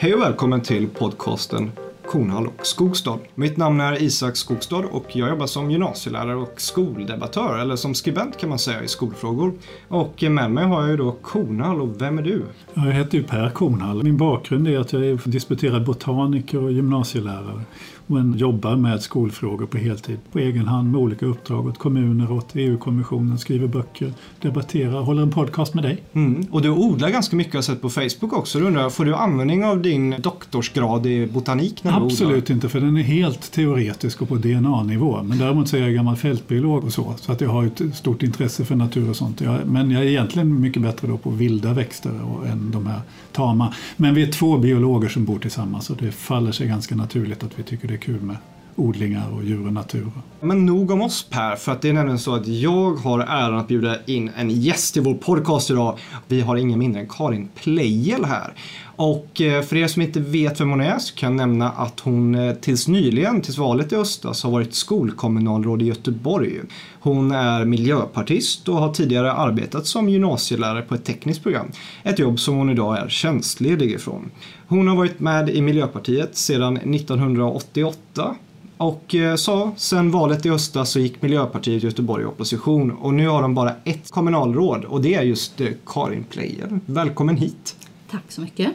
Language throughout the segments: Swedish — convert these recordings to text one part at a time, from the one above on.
Hej och välkommen till podcasten Kornhall och Skogstad. Mitt namn är Isak Skogstad och jag jobbar som gymnasielärare och skoldebattör, eller som skribent kan man säga i skolfrågor. Och med mig har jag ju då Kornhall och vem är du? Jag heter ju Per Kornhall. Min bakgrund är att jag är disputerad botaniker och gymnasielärare men jobbar med skolfrågor på heltid på egen hand med olika uppdrag åt kommuner, åt EU-kommissionen, skriver böcker, debatterar, håller en podcast med dig. Mm. Och du odlar ganska mycket jag sett på Facebook också. Du undrar, får du användning av din doktorsgrad i botanik? När Absolut du inte, för den är helt teoretisk och på DNA-nivå. Men däremot så är jag gammal fältbiolog och så, så att jag har ett stort intresse för natur och sånt. Jag, men jag är egentligen mycket bättre då på vilda växter än de här tama. Men vi är två biologer som bor tillsammans och det faller sig ganska naturligt att vi tycker det kul med odlingar och djur och natur. Men nog om oss Per, för att det är nämligen så att jag har äran att bjuda in en gäst i vår podcast idag. Vi har ingen mindre än Karin Pleijel här. Och eh, för er som inte vet vem hon är så kan jag nämna att hon eh, tills nyligen, tills valet i höstas, har varit skolkommunalråd i Göteborg. Hon är miljöpartist och har tidigare arbetat som gymnasielärare på ett tekniskt program. Ett jobb som hon idag är tjänstledig ifrån. Hon har varit med i Miljöpartiet sedan 1988 och eh, så, sen valet i höstas så gick Miljöpartiet Göteborg i opposition och nu har de bara ett kommunalråd och det är just Karin Pleijel. Välkommen hit! Tack så mycket!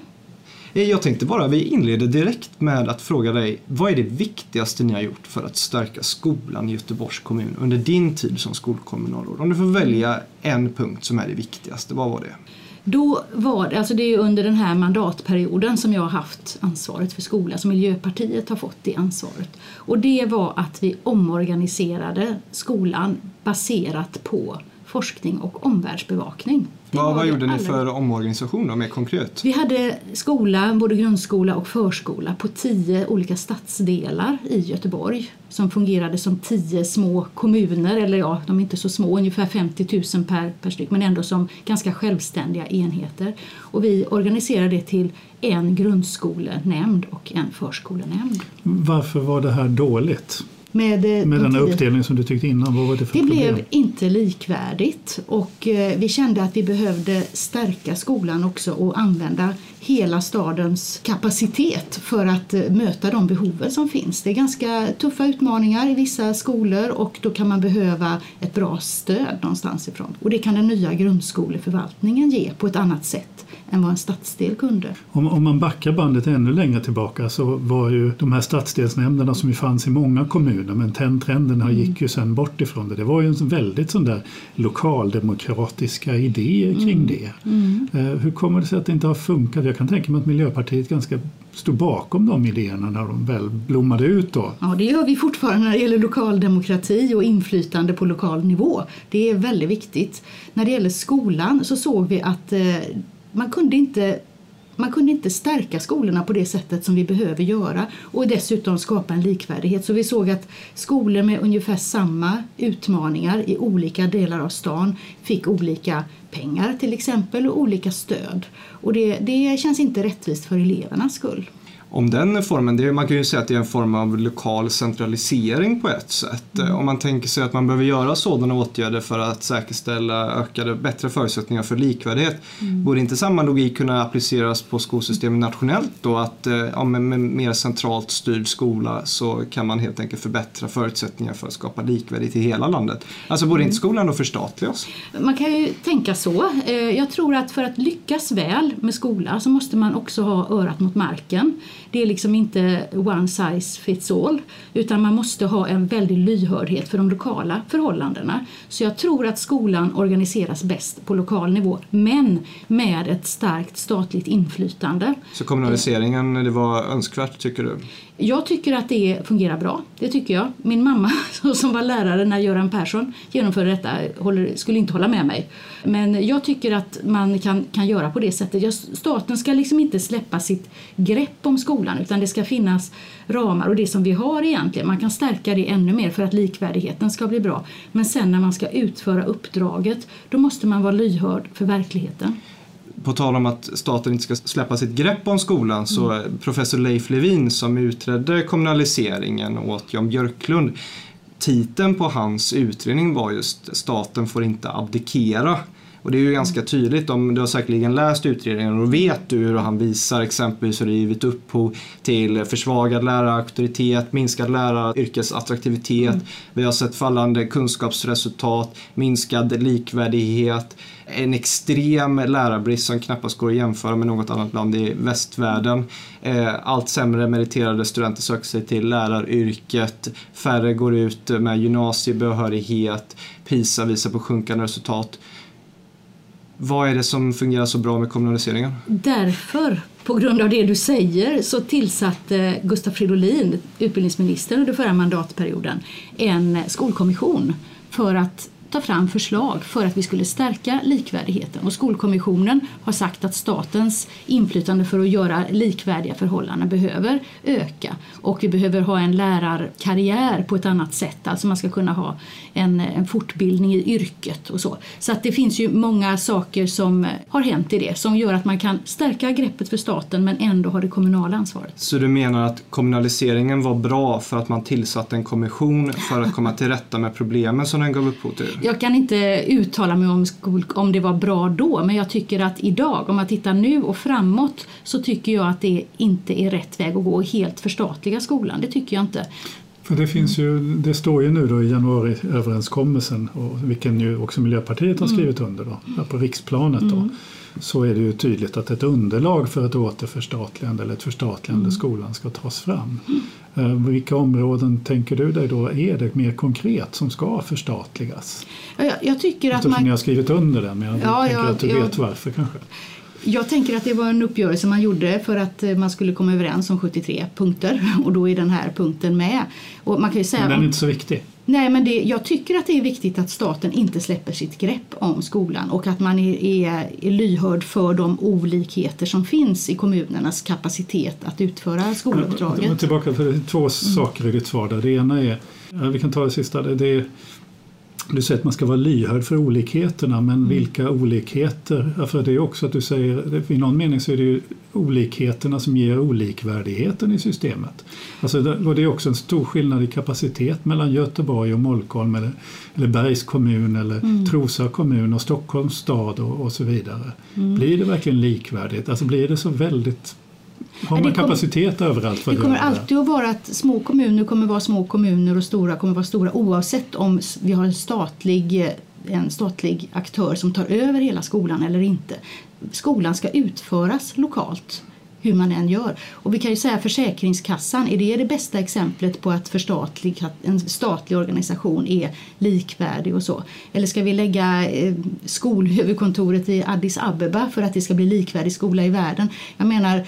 Eh, jag tänkte bara, vi inleder direkt med att fråga dig, vad är det viktigaste ni har gjort för att stärka skolan i Göteborgs kommun under din tid som skolkommunalråd? Om du får välja en punkt som är det viktigaste, vad var det? Då var det, alltså det är under den här mandatperioden som jag har haft ansvaret för skolan, som Miljöpartiet har fått det ansvaret. Och det var att vi omorganiserade skolan baserat på forskning och omvärldsbevakning. Vad, vad gjorde ni för omorganisation då, mer konkret? Vi hade skola, både grundskola och förskola, på tio olika stadsdelar i Göteborg som fungerade som tio små kommuner, eller ja, de är inte så små, ungefär 50 000 per, per styck, men ändå som ganska självständiga enheter. Och vi organiserade det till en grundskolenämnd och en förskolenämnd. Varför var det här dåligt? Med, eh, med den uppdelning som du tyckte innan, vad var det för Det problem? blev inte likvärdigt och eh, vi kände att vi behövde stärka skolan också och använda hela stadens kapacitet för att eh, möta de behoven som finns. Det är ganska tuffa utmaningar i vissa skolor och då kan man behöva ett bra stöd någonstans ifrån. Och det kan den nya grundskoleförvaltningen ge på ett annat sätt än vad en stadsdel kunde. Om, om man backar bandet ännu längre tillbaka så var ju de här stadsdelsnämnderna som ju fanns i många kommuner men den trenden mm. gick ju sen bort ifrån det. Det var ju en väldigt sån där lokaldemokratiska idéer kring mm. det. Mm. Eh, hur kommer det sig att det inte har funkat? Jag kan tänka mig att Miljöpartiet ganska stod bakom de idéerna när de väl blommade ut då. Ja, det gör vi fortfarande när det gäller lokaldemokrati och inflytande på lokal nivå. Det är väldigt viktigt. När det gäller skolan så såg vi att eh, man kunde inte man kunde inte stärka skolorna på det sättet som vi behöver göra och dessutom skapa en likvärdighet. Så vi såg att skolor med ungefär samma utmaningar i olika delar av stan fick olika pengar till exempel och olika stöd. Och det, det känns inte rättvist för elevernas skull om den formen, det, man kan ju säga att det är en form av lokal centralisering på ett sätt. Mm. Om man tänker sig att man behöver göra sådana åtgärder för att säkerställa ökade, bättre förutsättningar för likvärdighet. Mm. Borde inte samma logik kunna appliceras på skolsystemet nationellt då? Att eh, ja, med, med mer centralt styrd skola så kan man helt enkelt förbättra förutsättningar för att skapa likvärdighet i hela landet. Alltså borde mm. inte skolan då förstatligas? Man kan ju tänka så. Eh, jag tror att för att lyckas väl med skola så måste man också ha örat mot marken. Det är liksom inte one size fits all utan man måste ha en väldig lyhördhet för de lokala förhållandena. Så jag tror att skolan organiseras bäst på lokal nivå men med ett starkt statligt inflytande. Så kommunaliseringen, det var önskvärt tycker du? Jag tycker att det fungerar bra. Det tycker jag. Min mamma som var lärare när Göran Persson genomförde detta skulle inte hålla med mig. Men jag tycker att man kan, kan göra på det sättet. Staten ska liksom inte släppa sitt grepp om skolan utan det ska finnas ramar och det som vi har egentligen. Man kan stärka det ännu mer för att likvärdigheten ska bli bra. Men sen när man ska utföra uppdraget då måste man vara lyhörd för verkligheten på tal om att staten inte ska släppa sitt grepp om skolan så mm. professor Leif Levin som utredde kommunaliseringen åt Jan Björklund titeln på hans utredning var just staten får inte abdikera Och det är ju ganska tydligt, om du har säkerligen läst utredningen och vet du hur han visar exempelvis hur det givit upphov till försvagad lärarauktoritet, minskad läraryrkesattraktivitet, mm. vi har sett fallande kunskapsresultat, minskad likvärdighet, en extrem lärarbrist som knappast går att jämföra med något annat land i västvärlden. Eh, allt sämre meriterade studenter söker sig till läraryrket, färre går ut med gymnasiebehörighet, PISA visar på sjunkande resultat. Vad är det som fungerar så bra med kommunaliseringen? Därför, på grund av det du säger, så tillsatte Gustaf Fridolin, utbildningsministern under förra mandatperioden, en skolkommission för att ta fram förslag för att vi skulle stärka likvärdigheten. Och Skolkommissionen har sagt att statens inflytande för att göra likvärdiga förhållanden behöver öka. Och vi behöver ha en lärarkarriär på ett annat sätt. Alltså man ska kunna ha en, en fortbildning i yrket och så. Så att det finns ju många saker som har hänt i det som gör att man kan stärka greppet för staten men ändå ha det kommunala ansvaret. Så du menar att kommunaliseringen var bra för att man tillsatte en kommission för att komma till rätta med problemen som den gav upphov till? Jag kan inte uttala mig om, skol, om det var bra då, men jag tycker att idag, om man tittar nu och framåt, så tycker jag att det inte är rätt väg att gå och helt förstatliga skolan. Det tycker jag inte. För det, finns ju, det står ju nu då i januariöverenskommelsen, och vilken ju också Miljöpartiet har mm. skrivit under då, på riksplanet. Då, mm. så är det ju tydligt att ett underlag för ett återförstatligande eller ett förstatligande mm. skolan ska tas fram. Eh, vilka områden tänker du dig då är det mer konkret som ska förstatligas? Jag, jag tycker att man... ni har skrivit under den, men jag ja, tänker ja, att du vet varför kanske. Jag tänker att det var en uppgörelse man gjorde för att eh, man skulle komma överens om 73 punkter och då är den här punkten med. Och man kan säga, men den är inte så viktig. Nej, men det, jag tycker att det är viktigt att staten inte släpper sitt grepp om skolan och att man är, är, är lyhörd för de olikheter som finns i kommunernas kapacitet att utföra skoluppdraget. Men, tillbaka till två saker i ditt svar där. Det ena är, vi kan ta det sista, det är du säger att man ska vara lyhörd för olikheterna, men mm. vilka olikheter? För det är också att du säger, i någon mening så är det ju olikheterna som ger olikvärdigheten i systemet. Alltså, och det är också en stor skillnad i kapacitet mellan Göteborg och Molkom eller, eller Bergs kommun eller mm. Trosa kommun och Stockholms stad och, och så vidare. Mm. Blir det verkligen likvärdigt? Alltså blir det så väldigt har man kapacitet kom, överallt? För det kommer alltid att vara att små kommuner kommer vara små kommuner och stora kommer vara stora oavsett om vi har en statlig, en statlig aktör som tar över hela skolan eller inte. Skolan ska utföras lokalt hur man än gör. Och vi kan ju säga Försäkringskassan, är det det bästa exemplet på att förstatlig, en statlig organisation är likvärdig och så? Eller ska vi lägga eh, skolhuvudkontoret i Addis Abeba för att det ska bli likvärdig skola i världen? Jag menar,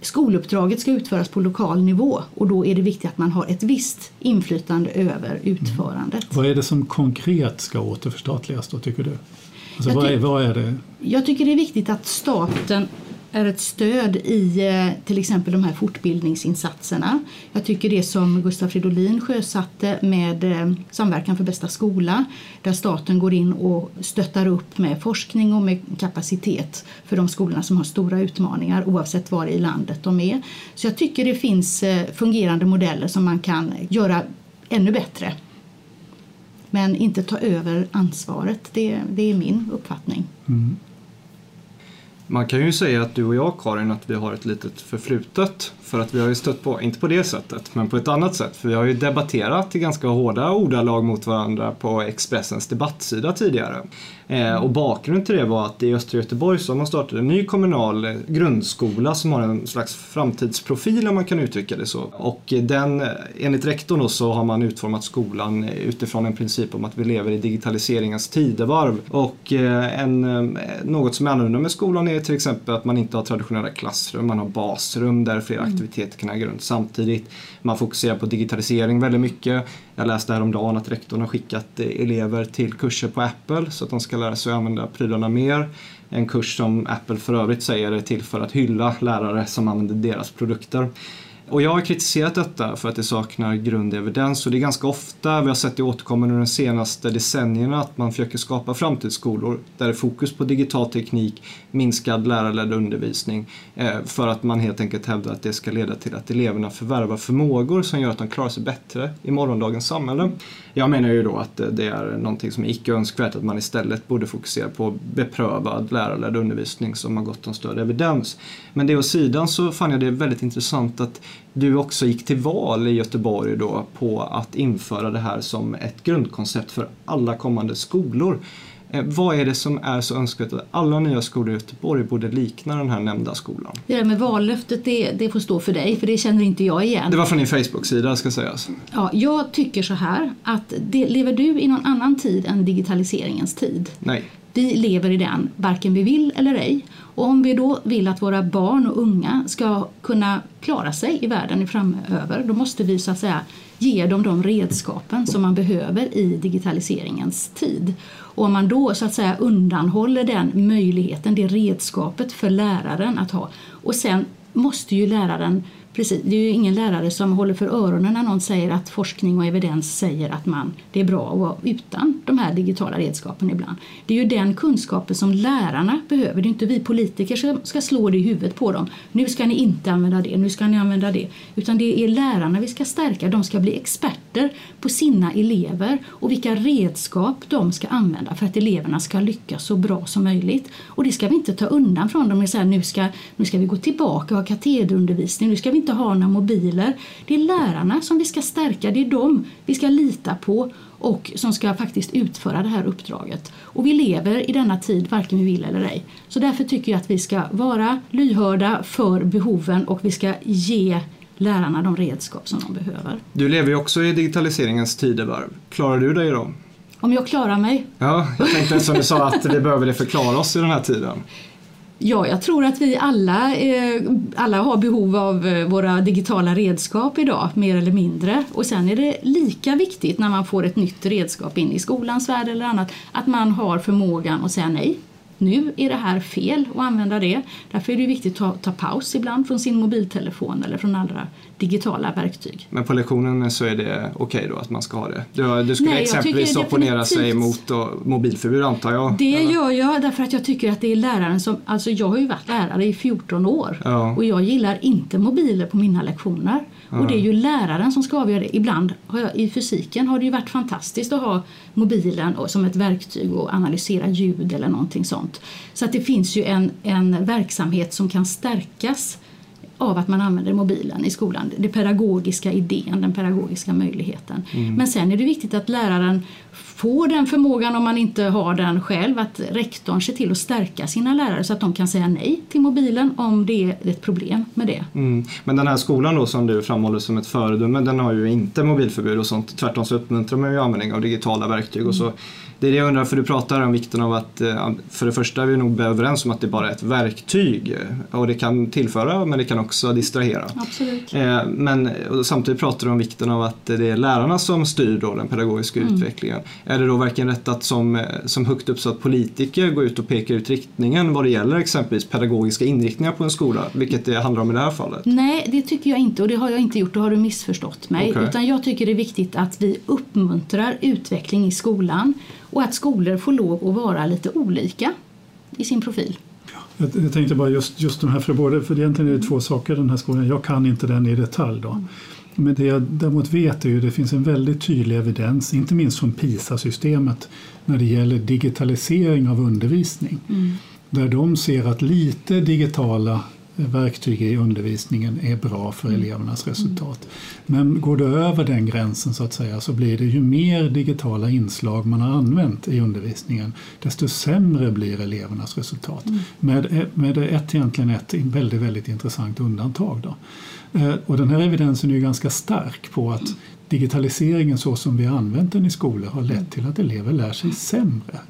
skoluppdraget ska utföras på lokal nivå och då är det viktigt att man har ett visst inflytande över utförandet. Mm. Vad är det som konkret ska återförstatligas då tycker du? Alltså, vad, är, vad är det? Jag tycker det är viktigt att staten är ett stöd i eh, till exempel de här fortbildningsinsatserna. Jag tycker det som Gustav Fridolin sjösatte med eh, Samverkan för bästa skola där staten går in och stöttar upp med forskning och med kapacitet för de skolorna som har stora utmaningar oavsett var i landet de är. Så jag tycker det finns eh, fungerande modeller som man kan göra ännu bättre. Men inte ta över ansvaret, det, det är min uppfattning. Mm. Man kan ju säga att du och jag Karin, att vi har ett litet förflutet. För att vi har ju stött på, inte på det sättet, men på ett annat sätt. För vi har ju debatterat i ganska hårda ordalag mot varandra på Expressens debattsida tidigare. Eh, och bakgrunden till det var att i Östra Göteborg så har man startat en ny kommunal eh, grundskola som har en slags framtidsprofil om man kan uttrycka det så. Och den, eh, enligt rektorn då, så har man utformat skolan eh, utifrån en princip om att vi lever i digitaliseringens tidevarv. Och en, något som är annorlunda med skolan är till exempel att man inte har traditionella klassrum, man har basrum där flera mm. aktiviteter kan äga rum samtidigt. Man fokuserar på digitalisering väldigt mycket. Jag läste häromdagen att rektorn har skickat elever till kurser på Apple så att de ska lära sig att använda prylarna mer. En kurs som Apple för övrigt säger är till för att hylla lärare som använder deras produkter. Och jag har kritiserat detta för att det saknar grund i evidens och det är ganska ofta, vi har sett det återkomma under de senaste decennierna, att man försöker skapa framtidsskolor där det är fokus på digital teknik, minskad lärarledd undervisning eh, för att man helt enkelt hävdar att det ska leda till att eleverna förvärvar förmågor som gör att de klarar sig bättre i morgondagens samhälle. Jag menar ju då att det är någonting som är icke önskvärt, att man istället borde fokusera på beprövad lärarledd undervisning som har gått om större evidens. Men det åt sidan så fann jag det väldigt intressant att du också gick till val i Göteborg då på att införa det här som ett grundkoncept för alla kommande skolor. Eh, vad är det som är så önskvärt att alla nya skolor i Göteborg borde likna den här nämnda skolan? Det där med vallöftet, det, det får stå för dig, för det känner inte jag igen. Det var från din Facebook-sida ska sägas. Ja, jag tycker så här, att det, lever du i någon annan tid än digitaliseringens tid? Nej. Vi lever i den, varken vi vill eller ej. Och om vi då vill att våra barn och unga ska kunna klara sig i världen framöver, då måste vi så att säga ge dem de redskapen som man behöver i digitaliseringens tid. Och om man då så att säga undanhåller den möjligheten, det redskapet för läraren att ha. Och sen måste ju läraren Precis, det är ju ingen lärare som håller för öronen när någon säger att forskning och evidens säger att man, det är bra att vara utan de här digitala redskapen ibland. Det är ju den kunskapen som lärarna behöver. Det är inte vi politiker som ska slå det i huvudet på dem. Nu ska ni inte använda det, nu ska ni använda det. Utan det är lärarna vi ska stärka. De ska bli experter på sina elever och vilka redskap de ska använda för att eleverna ska lyckas så bra som möjligt. Och det ska vi inte ta undan från dem och säga nu ska, nu ska vi gå tillbaka och ha katederundervisning, nu ska vi inte ha några mobiler. Det är lärarna som vi ska stärka, det är dem vi ska lita på och som ska faktiskt utföra det här uppdraget. Och vi lever i denna tid varken vi vill eller ej. Så därför tycker jag att vi ska vara lyhörda för behoven och vi ska ge lärarna de redskap som de behöver. Du lever ju också i digitaliseringens tidevarv. Klarar du dig då? Om jag klarar mig? Ja, jag tänkte som du sa att vi behöver det förklara oss i den här tiden. Ja, jag tror att vi alla, eh, alla har behov av eh, våra digitala redskap idag, mer eller mindre. Och sen är det lika viktigt när man får ett nytt redskap in i skolans värld eller annat, att man har förmågan att säga nej. Nu är det här fel att använda det. Därför är det viktigt att ta, ta paus ibland från sin mobiltelefon eller från andra digitala verktyg. Men på lektionen så är det okej okay då att man ska ha det? Du, du skulle Nej, exempelvis opponera sig mot då, mobilförbud antar jag? Det eller? gör jag därför att jag tycker att det är läraren som, alltså jag har ju varit lärare i 14 år ja. och jag gillar inte mobiler på mina lektioner. Och det är ju läraren som ska avgöra det. Ibland jag, i fysiken har det ju varit fantastiskt att ha mobilen som ett verktyg och analysera ljud eller någonting sånt. Så att det finns ju en, en verksamhet som kan stärkas av att man använder mobilen i skolan. Den pedagogiska idén, den pedagogiska möjligheten. Mm. Men sen är det viktigt att läraren får den förmågan om man inte har den själv, att rektorn ser till att stärka sina lärare så att de kan säga nej till mobilen om det är ett problem med det. Mm. Men den här skolan då som du framhåller som ett föredöme, den har ju inte mobilförbud och sånt. Tvärtom så uppmuntrar man ju användning av digitala verktyg och så mm. Det är det jag undrar, för du pratar om vikten av att eh, för det första är vi nog överens om att det bara är ett verktyg och det kan tillföra men det kan också distrahera. Absolut. Eh, men samtidigt pratar du om vikten av att det är lärarna som styr då den pedagogiska mm. utvecklingen. Är det då verkligen rätt att som, eh, som högt uppsatt politiker gå ut och peka ut riktningen vad det gäller exempelvis pedagogiska inriktningar på en skola, vilket det handlar om i det här fallet? Nej, det tycker jag inte och det har jag inte gjort, då har du missförstått mig. Okay. Utan jag tycker det är viktigt att vi uppmuntrar utveckling i skolan och att skolor får lov att vara lite olika i sin profil. Jag, jag tänkte bara just, just de här, för, både, för egentligen är det två saker den här skolan. Jag kan inte den i detalj. Då. Men det jag däremot vet är att det finns en väldigt tydlig evidens, inte minst från PISA-systemet, när det gäller digitalisering av undervisning. Mm. Där de ser att lite digitala verktyg i undervisningen är bra för mm. elevernas resultat. Men går det över den gränsen så att säga så blir det ju mer digitala inslag man har använt i undervisningen desto sämre blir elevernas resultat. Mm. Med, med ett egentligen ett väldigt, väldigt intressant undantag. Då. Eh, och den här evidensen är ju ganska stark på att digitaliseringen så som vi använt den i skolor har lett till att elever lär sig sämre.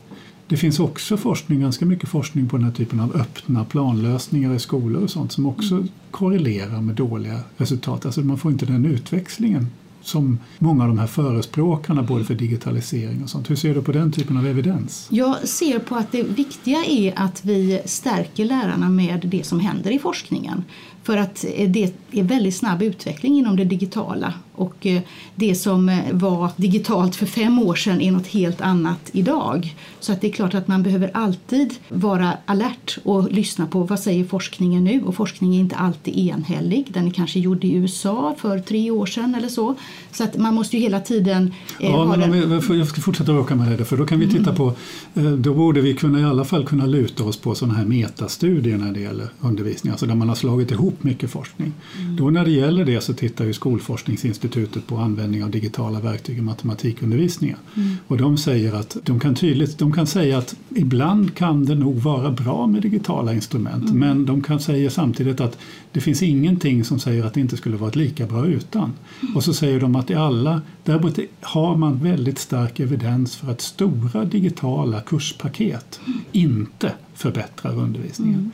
Det finns också forskning, ganska mycket forskning på den här typen av öppna planlösningar i skolor och sånt som också mm. korrelerar med dåliga resultat. Alltså man får inte den utväxlingen som många av de här förespråkarna både för digitalisering och sånt. Hur ser du på den typen av evidens? Jag ser på att det viktiga är att vi stärker lärarna med det som händer i forskningen. För att det är väldigt snabb utveckling inom det digitala och eh, det som eh, var digitalt för fem år sedan är något helt annat idag. Så att det är klart att man behöver alltid vara alert och lyssna på vad säger forskningen nu och forskningen är inte alltid enhällig. Den är kanske gjord i USA för tre år sedan eller så. Så att man måste ju hela tiden eh, ja, men den... vi, Jag ska fortsätta åka med det för då kan vi titta på, eh, då borde vi kunna i alla fall kunna luta oss på sådana här metastudier när det gäller undervisning, alltså där man har slagit ihop mycket forskning. Mm. Då när det gäller det så tittar ju Skolforskningsinstitutet på användning av digitala verktyg i matematikundervisningen. Mm. Och de säger att de kan tydligt, de kan säga att ibland kan det nog vara bra med digitala instrument mm. men de kan säga samtidigt att det finns ingenting som säger att det inte skulle varit lika bra utan. Mm. Och så säger de att i alla, däremot har man väldigt stark evidens för att stora digitala kurspaket mm. inte förbättrar undervisningen.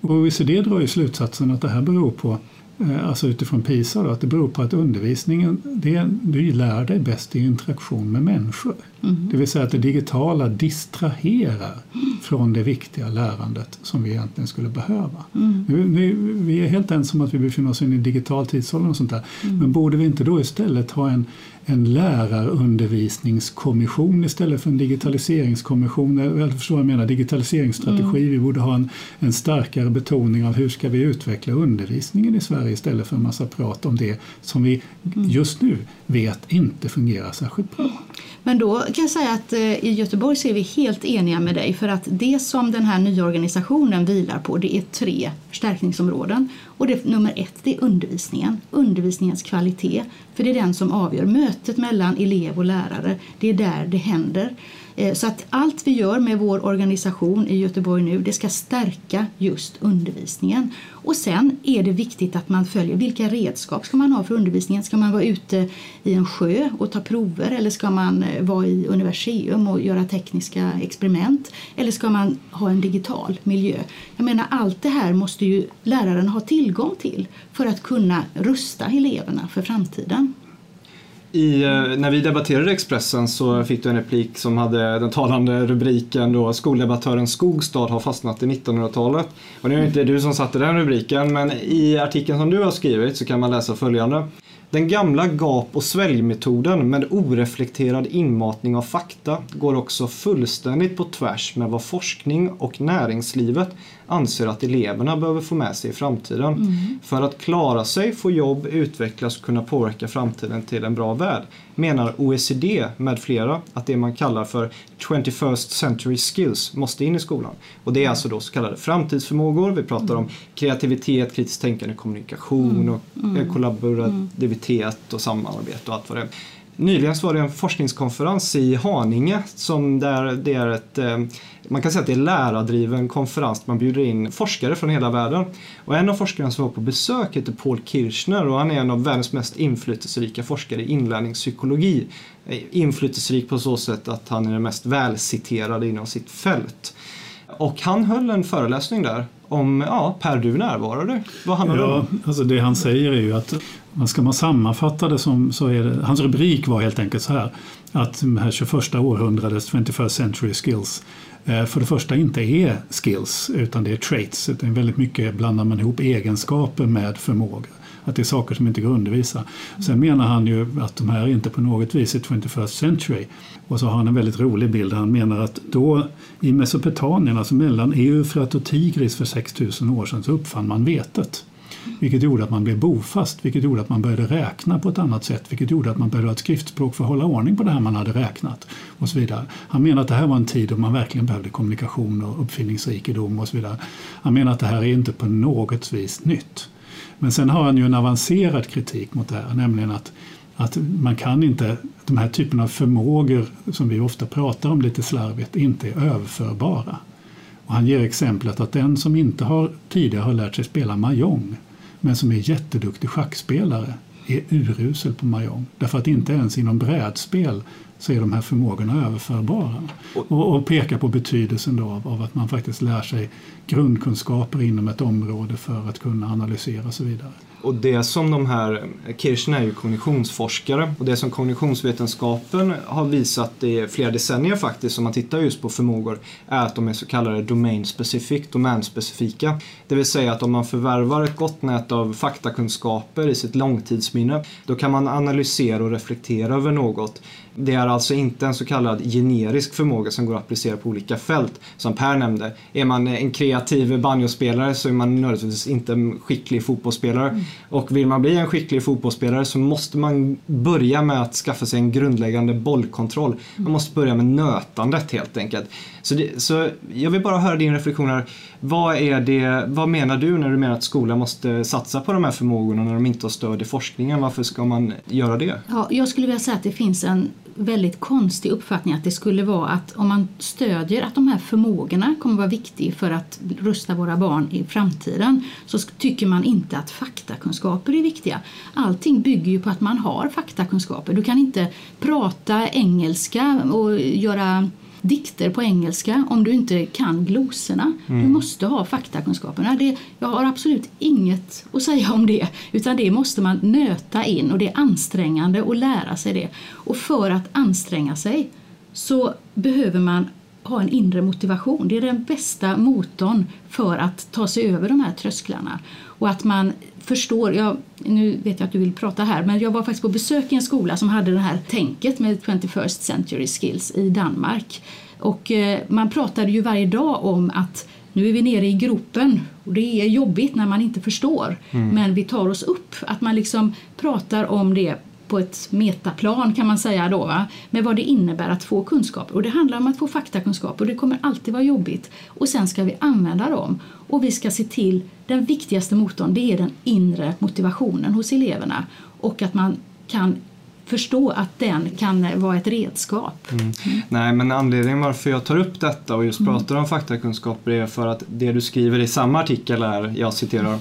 Och OECD drar ju slutsatsen att det här beror på Eh, alltså utifrån PISA, då, att det beror på att undervisningen, det, du lär dig bäst i interaktion med människor. Mm. Det vill säga att det digitala distraherar från det viktiga lärandet som vi egentligen skulle behöva. Mm. Nu, nu, vi är helt ensamma om att vi befinner oss i en digital tidsålder och sånt där. Mm. Men borde vi inte då istället ha en, en lärarundervisningskommission istället för en digitaliseringskommission. Jag förstår vad jag menar, digitaliseringsstrategi. Mm. Vi borde ha en, en starkare betoning av hur ska vi utveckla undervisningen i Sverige istället för en massa prat om det som vi mm. just nu vet inte fungerar särskilt bra. Men då kan jag säga att eh, i Göteborg så är vi helt eniga med dig för att det som den här nya organisationen vilar på det är tre förstärkningsområden. Och det, nummer ett det är undervisningen, undervisningens kvalitet. För det är den som avgör mötet mellan elev och lärare. Det är där det händer. Eh, så att allt vi gör med vår organisation i Göteborg nu det ska stärka just undervisningen. Och sen är det viktigt att man följer vilka redskap ska man ha för undervisningen. Ska man vara ute i en sjö och ta prover eller ska man eh, vara i universium och göra tekniska experiment? Eller ska man ha en digital miljö? Jag menar allt det här måste ju läraren ha tillgång till för att kunna rusta eleverna för framtiden. I, eh, när vi debatterade Expressen så fick du en replik som hade den talande rubriken då skoldebattören Skogstad har fastnat i 1900-talet. Och det är inte du som satte den rubriken men i artikeln som du har skrivit så kan man läsa följande. Den gamla gap och sväljmetoden med oreflekterad inmatning av fakta går också fullständigt på tvärs med vad forskning och näringslivet anser att eleverna behöver få med sig i framtiden. Mm. För att klara sig, få jobb, utvecklas och kunna påverka framtiden till en bra värld menar OECD med flera att det man kallar för 21st century skills måste in i skolan. Och det är alltså då så kallade framtidsförmågor. Vi pratar om kreativitet, kritiskt tänkande, kommunikation mm. och mm. kollaborativitet och samarbete och allt vad det är. Nyligen så var det en forskningskonferens i Haninge som där det är ett, eh, man kan säga att det är lärardriven konferens där man bjuder in forskare från hela världen. Och en av forskarna som var på besök heter Paul Kirchner och han är en av världens mest inflytelserika forskare i inlärningspsykologi. Eh, inflytelserik på så sätt att han är den mest välciterade inom sitt fält. Och han höll en föreläsning där om, ja, Per du närvarade. Vad handlar det ja, om? Alltså det han säger är ju att ska man sammanfatta det som så är det, hans rubrik var helt enkelt så här att det här 21 århundradets 21st century skills eh, för det första inte är skills utan det är traits. Det är väldigt mycket blandar man ihop egenskaper med förmåga. Att det är saker som inte går att undervisa. Sen menar han ju att de här inte på något vis är 21st century. Och så har han en väldigt rolig bild. Han menar att då i Mesopotamien, alltså mellan Eufrat och Tigris för 6000 år sedan, så uppfann man vetet. Vilket gjorde att man blev bofast, vilket gjorde att man började räkna på ett annat sätt, vilket gjorde att man började ha ett skriftspråk för att hålla ordning på det här man hade räknat. och så vidare. Han menar att det här var en tid då man verkligen behövde kommunikation och uppfinningsrikedom och så vidare. Han menar att det här är inte på något vis nytt. Men sen har han ju en avancerad kritik mot det här, nämligen att att man kan inte, de här typerna av förmågor som vi ofta pratar om lite slarvigt, inte är överförbara. Och han ger exemplet att den som inte har, tidigare har lärt sig spela mahjong men som är jätteduktig schackspelare är urusel på mahjong. Därför att inte ens inom brädspel så är de här förmågorna överförbara. Och, och pekar på betydelsen då av, av, att man faktiskt lär sig grundkunskaper inom ett område för att kunna analysera och så vidare. Och det som de här, Kirchner är ju kognitionsforskare och det som kognitionsvetenskapen har visat i flera decennier faktiskt, om man tittar just på förmågor, är att de är så kallade domain specific, domänspecifika. Det vill säga att om man förvärvar ett gott nät av faktakunskaper i sitt långtidsminne, då kan man analysera och reflektera över något det är alltså inte en så kallad generisk förmåga som går att applicera på olika fält. Som Per nämnde, är man en kreativ banjospelare så är man nödvändigtvis inte en skicklig fotbollsspelare. Mm. Och vill man bli en skicklig fotbollsspelare så måste man börja med att skaffa sig en grundläggande bollkontroll. Man måste börja med nötandet helt enkelt. Så, det, så jag vill bara höra din reflektion här. Vad, är det, vad menar du när du menar att skolan måste satsa på de här förmågorna när de inte har stöd i forskningen? Varför ska man göra det? Ja, jag skulle vilja säga att det finns en väldigt konstig uppfattning att det skulle vara att om man stödjer att de här förmågorna kommer vara viktiga för att rusta våra barn i framtiden så tycker man inte att faktakunskaper är viktiga. Allting bygger ju på att man har faktakunskaper. Du kan inte prata engelska och göra dikter på engelska om du inte kan glosorna. Mm. Du måste ha faktakunskaperna. Det, jag har absolut inget att säga om det, utan det måste man nöta in och det är ansträngande att lära sig det. Och för att anstränga sig så behöver man ha en inre motivation. Det är den bästa motorn för att ta sig över de här trösklarna. Och att man förstår, jag, nu vet jag att du vill prata här, men jag var faktiskt på besök i en skola som hade det här tänket med 21st century skills i Danmark. Och eh, man pratade ju varje dag om att nu är vi nere i gropen och det är jobbigt när man inte förstår, mm. men vi tar oss upp. Att man liksom pratar om det på ett metaplan kan man säga då, va? med vad det innebär att få kunskap. Och det handlar om att få faktakunskap och det kommer alltid vara jobbigt. Och sen ska vi använda dem och vi ska se till, den viktigaste motorn det är den inre motivationen hos eleverna och att man kan förstå att den kan vara ett redskap. Mm. Nej, men anledningen varför jag tar upp detta och just mm. pratar om faktakunskaper är för att det du skriver i samma artikel är, jag citerar,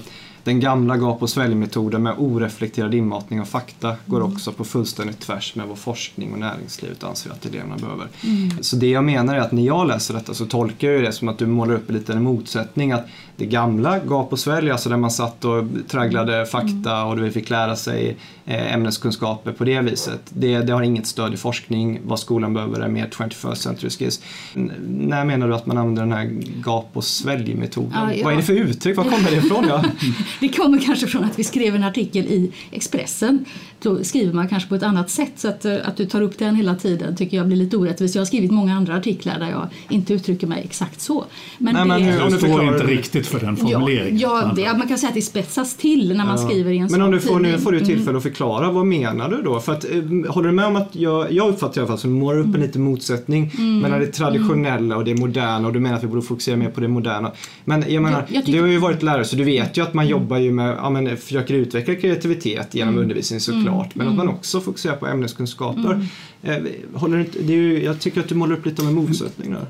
den gamla gap och sväljmetoden med oreflekterad inmatning av fakta går mm. också på fullständigt tvärs med vad forskning och näringslivet anser att eleverna behöver. Mm. Så det jag menar är att när jag läser detta så tolkar jag det som att du målar upp en liten motsättning. Att det gamla gap och svälj, alltså där man satt och tragglade mm. fakta och vi fick lära sig ämneskunskaper på det viset. Det, det har inget stöd i forskning. Vad skolan behöver är mer 21st century skills. När menar du att man använder den här gap och sväljmetoden? Ja, ja. Vad är det för uttryck? Var kommer det ifrån? Ja? det kommer kanske från att vi skrev en artikel i Expressen. Då skriver man kanske på ett annat sätt så att, eh, att du tar upp den hela tiden tycker jag blir lite orättvist. Jag har skrivit många andra artiklar där jag inte uttrycker mig exakt så. Men Nej, det, men, du står inte riktigt för den formuleringen. Ja, ja det, man kan säga att det spetsas till när man ja. skriver i en Men om du får, nu får du tillfälle mm. att förklara, vad menar du då? För att, eh, håller du med om att jag, jag uppfattar i alla fall som målar upp en mm. liten motsättning mm. mellan det traditionella och det moderna och du menar att vi borde fokusera mer på det moderna. Men jag menar, jag, jag du har ju varit lärare så du vet ju att man jobbar ju med, ja, men, försöker utveckla kreativitet genom mm. undervisning såklart, men att man också fokuserar på ämneskunskaper. Eh, håller det är ju, jag tycker att du målar upp lite av en motsättning där.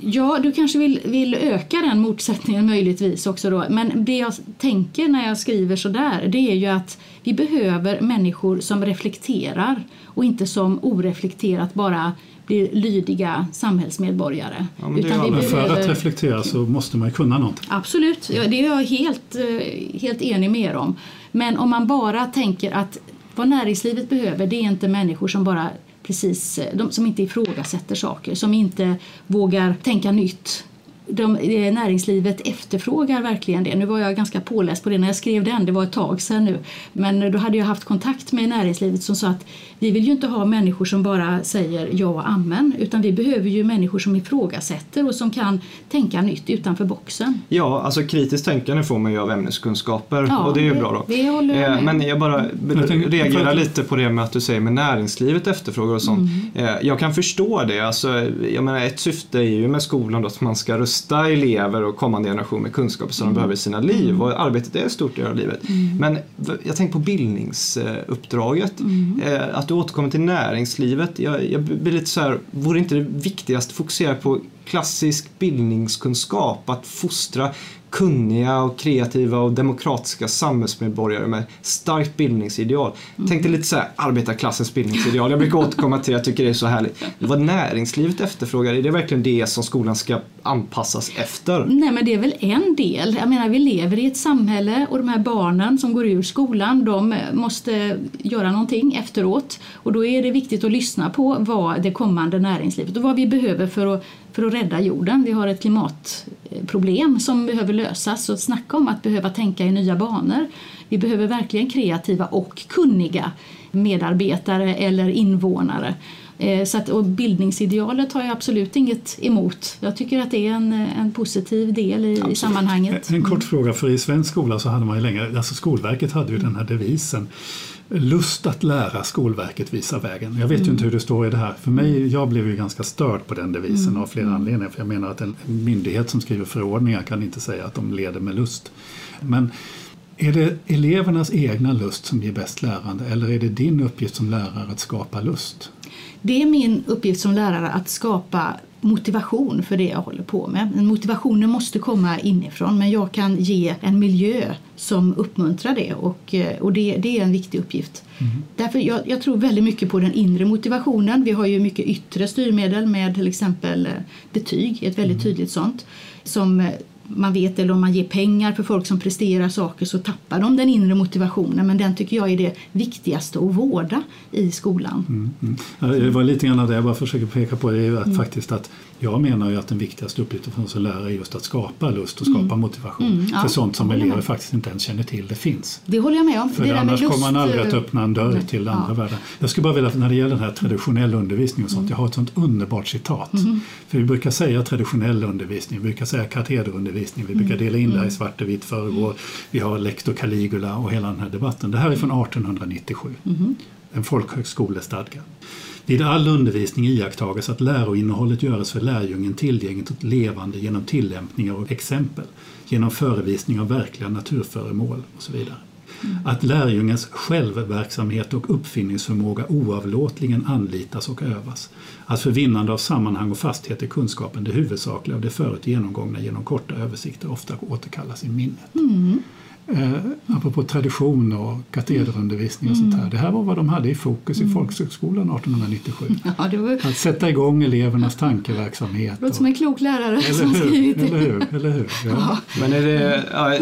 Ja, du kanske vill, vill öka den motsättningen möjligtvis också då. Men det jag tänker när jag skriver sådär, det är ju att vi behöver människor som reflekterar och inte som oreflekterat bara blir lydiga samhällsmedborgare. Ja, men Utan vi behöver... För att reflektera så måste man ju kunna något. Absolut, ja, det är jag helt, eh, helt enig med er om. Men om man bara tänker att vad näringslivet behöver det är inte människor som bara precis, eh, de som inte ifrågasätter saker, som inte vågar tänka nytt de, eh, näringslivet efterfrågar verkligen det. Nu var jag ganska påläst på det när jag skrev den, det var ett tag sedan nu. Men då hade jag haft kontakt med näringslivet som sa att vi vill ju inte ha människor som bara säger ja och amen utan vi behöver ju människor som ifrågasätter och som kan tänka nytt utanför boxen. Ja, alltså kritiskt tänkande får man ju av ämneskunskaper ja, och det är ju det, bra då. Det håller jag eh, med. Men jag bara jag reagerar lite på det med att du säger med näringslivet efterfrågar och sånt. Mm. Eh, jag kan förstå det. Alltså, jag menar, ett syfte är ju med skolan då att man ska rusta elever och kommande generation med kunskaper som mm. de behöver i sina liv mm. och arbetet är en stor del av livet. Mm. Men jag tänker på bildningsuppdraget. Mm. Eh, att du återkommer till näringslivet. Jag, jag blir lite så här, vore inte det viktigaste att fokusera på klassisk bildningskunskap, att fostra kunniga och kreativa och demokratiska samhällsmedborgare med starkt bildningsideal. Mm. Tänkte lite så här arbetarklassens bildningsideal. Jag brukar återkomma till det, jag tycker det är så härligt. Vad näringslivet efterfrågar, är det verkligen det som skolan ska anpassas efter? Nej men det är väl en del. Jag menar vi lever i ett samhälle och de här barnen som går ur skolan de måste göra någonting efteråt och då är det viktigt att lyssna på vad det kommande näringslivet och vad vi behöver för att för att rädda jorden. Vi har ett klimatproblem som behöver lösas och snacka om att behöva tänka i nya banor. Vi behöver verkligen kreativa och kunniga medarbetare eller invånare. Eh, så att, och bildningsidealet har jag absolut inget emot. Jag tycker att det är en, en positiv del i, i sammanhanget. En, en kort fråga, för i svensk skola så hade man ju länge, alltså Skolverket hade ju den här devisen Lust att lära, Skolverket visar vägen. Jag vet mm. ju inte hur det står i det här. För mig, jag blev ju ganska störd på den devisen mm. av flera mm. anledningar. För jag menar att en myndighet som skriver förordningar kan inte säga att de leder med lust. Men är det elevernas egna lust som ger bäst lärande eller är det din uppgift som lärare att skapa lust? Det är min uppgift som lärare att skapa motivation för det jag håller på med. Motivationen måste komma inifrån men jag kan ge en miljö som uppmuntrar det och, eh, och det, det är en viktig uppgift. Mm. Därför jag, jag, tror väldigt mycket på den inre motivationen. Vi har ju mycket yttre styrmedel med till exempel eh, betyg, ett väldigt mm. tydligt sånt som eh, man vet eller om man ger pengar för folk som presterar saker så tappar de den inre motivationen men den tycker jag är det viktigaste att vårda i skolan. Mm, mm. Det var lite grann det jag bara försöker peka på, det är att mm. faktiskt att jag menar ju att den viktigaste uppgiften för oss lärare är just att skapa lust och skapa mm. motivation mm, ja, för sånt som elever faktiskt inte ens känner till det finns. Det håller jag med om. För det annars kommer man aldrig att öppna en dörr till ja. andra världar. Jag skulle bara vilja, när det gäller den här traditionell undervisning och sånt, mm. jag har ett sånt underbart citat. För vi brukar säga traditionell undervisning, vi brukar säga katederundervisning, vi brukar dela in det i mm. svart och vitt förrgår. Vi har lektor Caligula och hela den här debatten. Det här är från 1897, mm. en folkhögskolestadga. Vid all undervisning iakttages att läroinnehållet göres för lärjungen tillgängligt och levande genom tillämpningar och exempel, genom förevisning av verkliga naturföremål och så vidare. Att lärjungens självverksamhet och uppfinningsförmåga oavlåtligen anlitas och övas. Att för vinnande av sammanhang och fasthet i kunskapen det huvudsakliga och det förut genomgångna genom korta översikter ofta återkallas i minnet. Mm eh, apropå tradition och katederundervisning och sånt här. Mm. Det här var vad de hade i fokus i mm. Folkhögskolan 1897. Ja, var... Att sätta igång elevernas tankeverksamhet. Det låter som en klok lärare eller som skrivit det. Eller hur? Eller hur? Ja. Ja. Men är det, ja,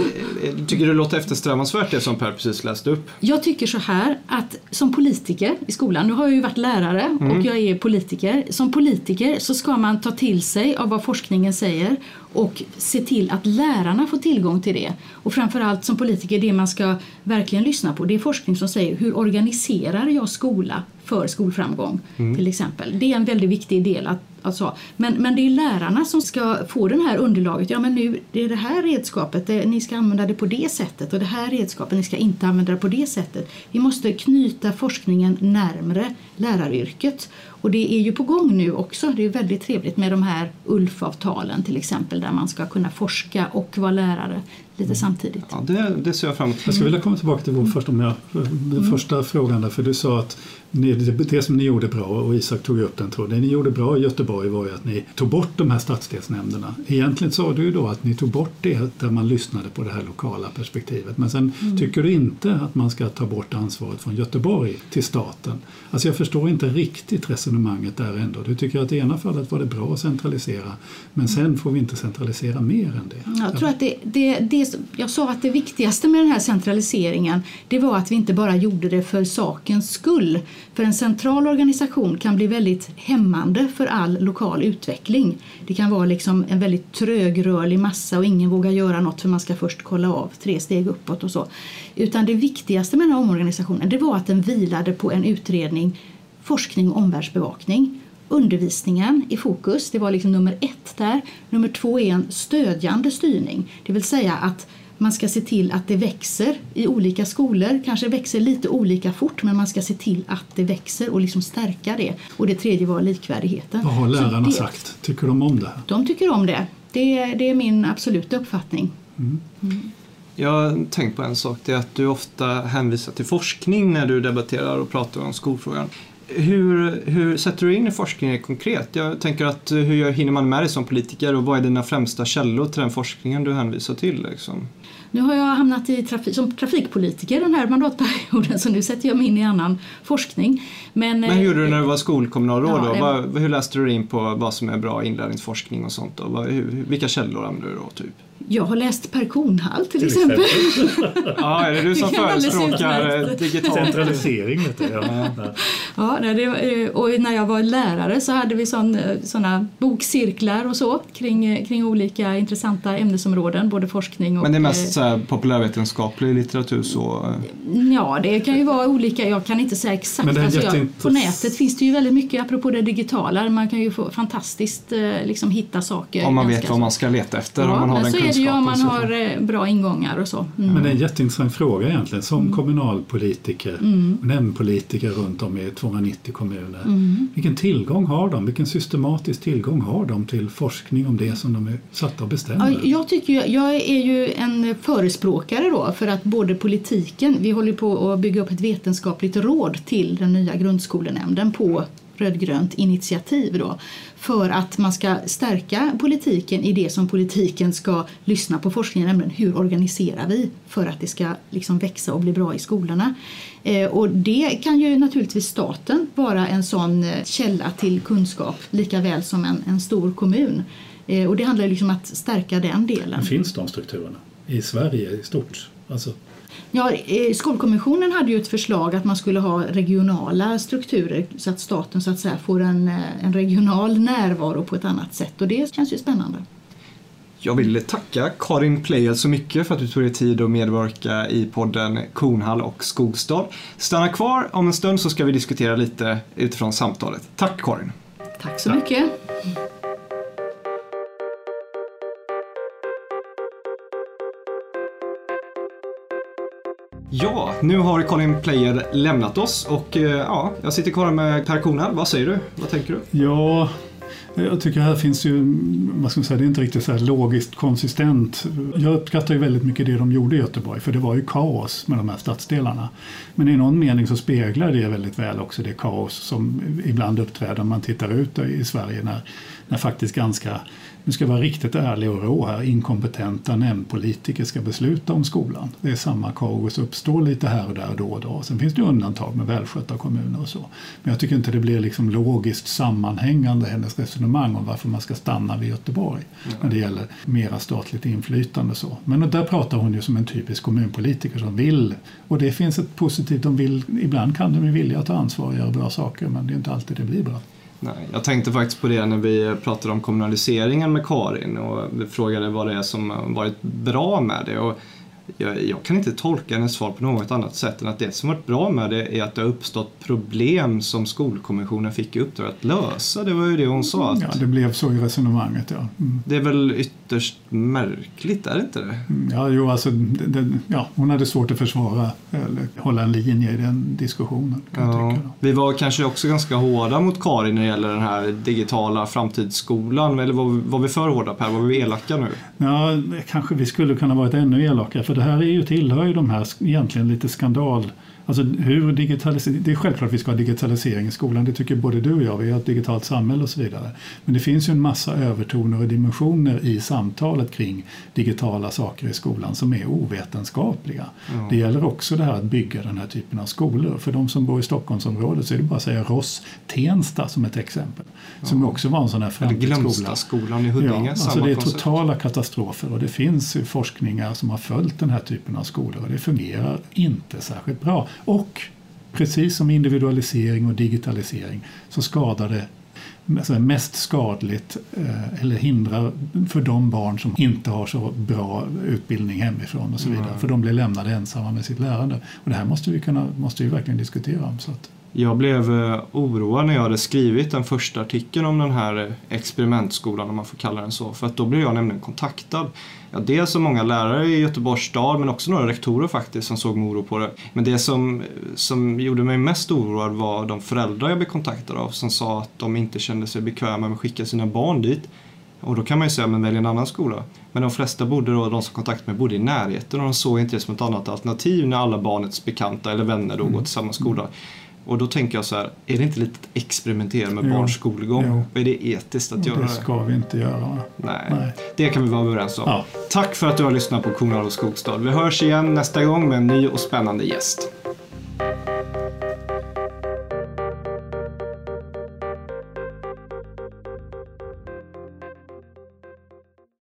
tycker du det låter eftersträvansvärt det som Per precis läste upp? Jag tycker så här att som politiker i skolan, nu har jag ju varit lärare mm. och jag är politiker. Som politiker så ska man ta till sig av vad forskningen säger och se till att lärarna får tillgång till det. Och framförallt som politiker, det man ska verkligen lyssna på, det är forskning som säger hur organiserar jag skola för skolframgång mm. till exempel. Det är en väldigt viktig del att, att Men, men det är lärarna som ska få det här underlaget. Ja men nu, det är det här redskapet, det, ni ska använda det på det sättet och det här redskapet, ni ska inte använda det på det sättet. Vi måste knyta forskningen närmre läraryrket och det är ju på gång nu också. Det är väldigt trevligt med de här ULF-avtalen till exempel där man ska kunna forska och vara lärare lite mm. samtidigt. Ja, det, det ser jag fram emot. Jag skulle vilja komma tillbaka till vår första, den mm. första frågan där, för du sa att ni, det som ni gjorde bra, och Isak tog upp den tråden, det ni gjorde bra i Göteborg var ju att ni tog bort de här stadsdelsnämnderna. Egentligen sa du ju då att ni tog bort det där man lyssnade på det här lokala perspektivet. Men sen mm. tycker du inte att man ska ta bort ansvaret från Göteborg till staten. Alltså jag förstår inte riktigt resonemanget där ändå. Du tycker att i ena fallet var det bra att centralisera, men sen får vi inte centralisera mer än det. Jag tror att det, det, det jag sa att det viktigaste med den här centraliseringen, det var att vi inte bara gjorde det för sakens skull för en central organisation kan bli väldigt hämmande för all lokal utveckling. Det kan vara liksom en väldigt trögrörlig massa och ingen vågar göra något för man ska först kolla av tre steg uppåt och så. Utan det viktigaste med den här omorganisationen det var att den vilade på en utredning, forskning och omvärldsbevakning. Undervisningen i fokus, det var liksom nummer ett där. Nummer två är en stödjande styrning, det vill säga att man ska se till att det växer i olika skolor. Kanske växer lite olika fort men man ska se till att det växer och liksom stärka det. Och det tredje var likvärdigheten. Vad har lärarna det, sagt? Tycker de om det? De tycker om det. Det, det är min absoluta uppfattning. Mm. Mm. Jag har tänkt på en sak, det är att du ofta hänvisar till forskning när du debatterar och pratar om skolfrågan. Hur, hur sätter du in i forskningen konkret? Jag tänker att hur gör- hinner man med det som politiker och vad är dina främsta källor till den forskningen du hänvisar till? Liksom? Nu har jag hamnat i trafik, som trafikpolitiker den här mandatperioden så nu sätter jag mig in i annan forskning. Men, Men hur gjorde du när du var skolkommunalråd? Ja, då? Vad, hur läste du in på vad som är bra inlärningsforskning och sånt? Då? Hur, vilka källor använder du då? Typ? Jag har läst Per Kornhall till, Till exempel. Ja, är det du som Det förespråkar eh, digitalt? Centralisering, vet. Ja. Ja. Det, eh, och när jag var lärare så hade vi sådana bokcirklar och så kring, eh, kring olika intressanta ämnesområden, både forskning och... Men det är mest eh, så här, populärvetenskaplig litteratur så? eh, Ja, det kan ju vara olika. Jag kan inte säga exakt. Men det Alltså jag, på nätet finns det ju väldigt mycket, apropå det digitala. Man kan ju få fantastiskt eh, liksom, hitta saker. Om man vet vad så. man ska leta efter, Ja, om man har den så är det ju om man har eh, bra ingångar och så. Mm. Men det är en jätteintressant fråga egentligen. Som kommunalpolitiker Mm. och nämndpolitiker runt om i 290 kommuner. Mm. Vilken tillgång har de? Vilken systematisk tillgång har de till forskning om det som de är satta att bestämma? Ja, jag, tycker ju, jag är ju en förespråkare då för att både politiken, vi håller på att bygga upp ett vetenskapligt råd till den nya grundskolenämnden på rödgrönt initiativ då för att man ska stärka politiken i det som politiken ska lyssna på forskningen, nämligen hur organiserar vi för att det ska liksom växa och bli bra i skolorna. Eh, och det kan ju naturligtvis staten vara en sån eh, källa till kunskap lika väl som en, en stor kommun. Eh, och det handlar ju liksom om att stärka den delen. Men finns de strukturerna i Sverige i stort? Alltså, Ja, eh, Skolkommissionen hade ju ett förslag att man skulle ha regionala strukturer så att staten så att säga får en, eh, en regional närvaro på ett annat sätt och det känns ju spännande. Jag vill tacka Karin Pleijel så mycket för att du tog dig tid att medverka i podden Kornhall och Skogstad. Stanna kvar, om en stund så ska vi diskutera lite utifrån samtalet. Tack Karin! Tack så mycket. Ja, nu har Colin Pleijel lämnat oss och eh, ja, jag sitter kvar med Per Kornhall. Vad säger du? Vad tänker du? Ja, jag tycker här finns ju, vad ska man säga, det är inte riktigt så här logiskt konsistent. Jag uppskattar ju väldigt mycket det de gjorde i Göteborg, för det var ju kaos med de här stadsdelarna. Men i någon mening så speglar det väldigt väl också det kaos som ibland uppträder om man tittar ut i Sverige när, när faktiskt ganska, nu ska jag vara riktigt ärlig och rå här, inkompetenta nämndpolitiker ska besluta om skolan. Det är samma kaos uppstår lite här och där då och då. Sen finns det undantag med välskötta kommuner och så. Men jag tycker inte det blir liksom logiskt sammanhängande hennes resonemang om varför man ska stanna vid Göteborg när det gäller mera statligt inflytande. och Så. Men där pratar hon ju som en typisk kommunpolitiker som vill, och det finns ett positivt, de vill, ibland kan de ju vilja ta ansvar och göra bra saker men det är inte alltid det blir bra. Nej, jag tänkte faktiskt på det när vi pratade om kommunaliseringen med Karin och vi frågade vad det är som har varit bra med det. Och jag, jag kan inte tolka hennes svar på något annat sätt än att det som varit bra med det är att det har uppstått problem som skolkommissionen fick i uppdrag att lösa. Det var ju det hon sa. Att Ja, det blev så i resonemanget. Ja. Mm. Det är väl ytterst märkligt, är det inte det? Mm, Ja, jo, alltså, det, det, ja, hon hade svårt att försvara eller hålla en linje i den diskussionen. Ja, vi var kanske också ganska hårda mot Karin när det gäller den här digitala framtidsskolan. Eller var, var vi för hårda Per? Var vi elaka nu? Ja, kanske vi skulle kunna varit ännu elakare för det här är ju, tillhör ju de här egentligen lite skandal... Alltså hur digitalisering, det är självklart att vi ska ha digitalisering i skolan, det tycker både du och jag, vi har ett digitalt samhälle och så vidare. Men det finns ju en massa övertoner och dimensioner i samtalet kring digitala saker i skolan som är ovetenskapliga. Det gäller också det här att bygga den här typen av skolor. För de som bor i Stockholmsområdet så är det bara att säga Ross Tensta som ett exempel. Som också var en sån här framtidsskola. Glömstaskolan i Huddinge. Ja, alltså det är koncept. totala katastrofer och det finns forskningar som har följt den här typen av skolor och det fungerar inte särskilt bra. Och precis som individualisering och digitalisering så skadar det alltså mest skadligt eh, eller hindrar för de barn som inte har så bra utbildning hemifrån och så vidare. För de blir lämnade ensamma med sitt lärande. Och det här måste vi, kunna, måste vi verkligen diskutera om. Så att, jag blev eh, oroad när jag hade skrivit den första artikeln om den här experimentskolan, om man får kalla den så. För att då blev jag nämligen kontaktad. Ja, dels av många lärare i Göteborgs stad, men också några rektorer faktiskt som såg med oro på det. Men det som, som gjorde mig mest oroad var de föräldrar jag blev kontaktad av som sa att de inte kände sig bekväma med att skicka sina barn dit. Och då kan man ju säga, men välj en annan skola. Men de flesta bodde då, de som kontaktade mig bodde i närheten och de såg inte det som ett annat alternativ när alla barnets bekanta eller vänner då går till samma skola. Och då tänker jag så här, är det inte lite att experimentera med Jo. barns skolgång? Jo. Och är det etiskt att Och göra det det? ska vi inte göra. Nej. Nej. det kan vi vara överens om. Ja. Tack för att du har lyssnat på Kornhall och Skogstad. Vi hörs igen nästa gång med en ny och spännande gäst.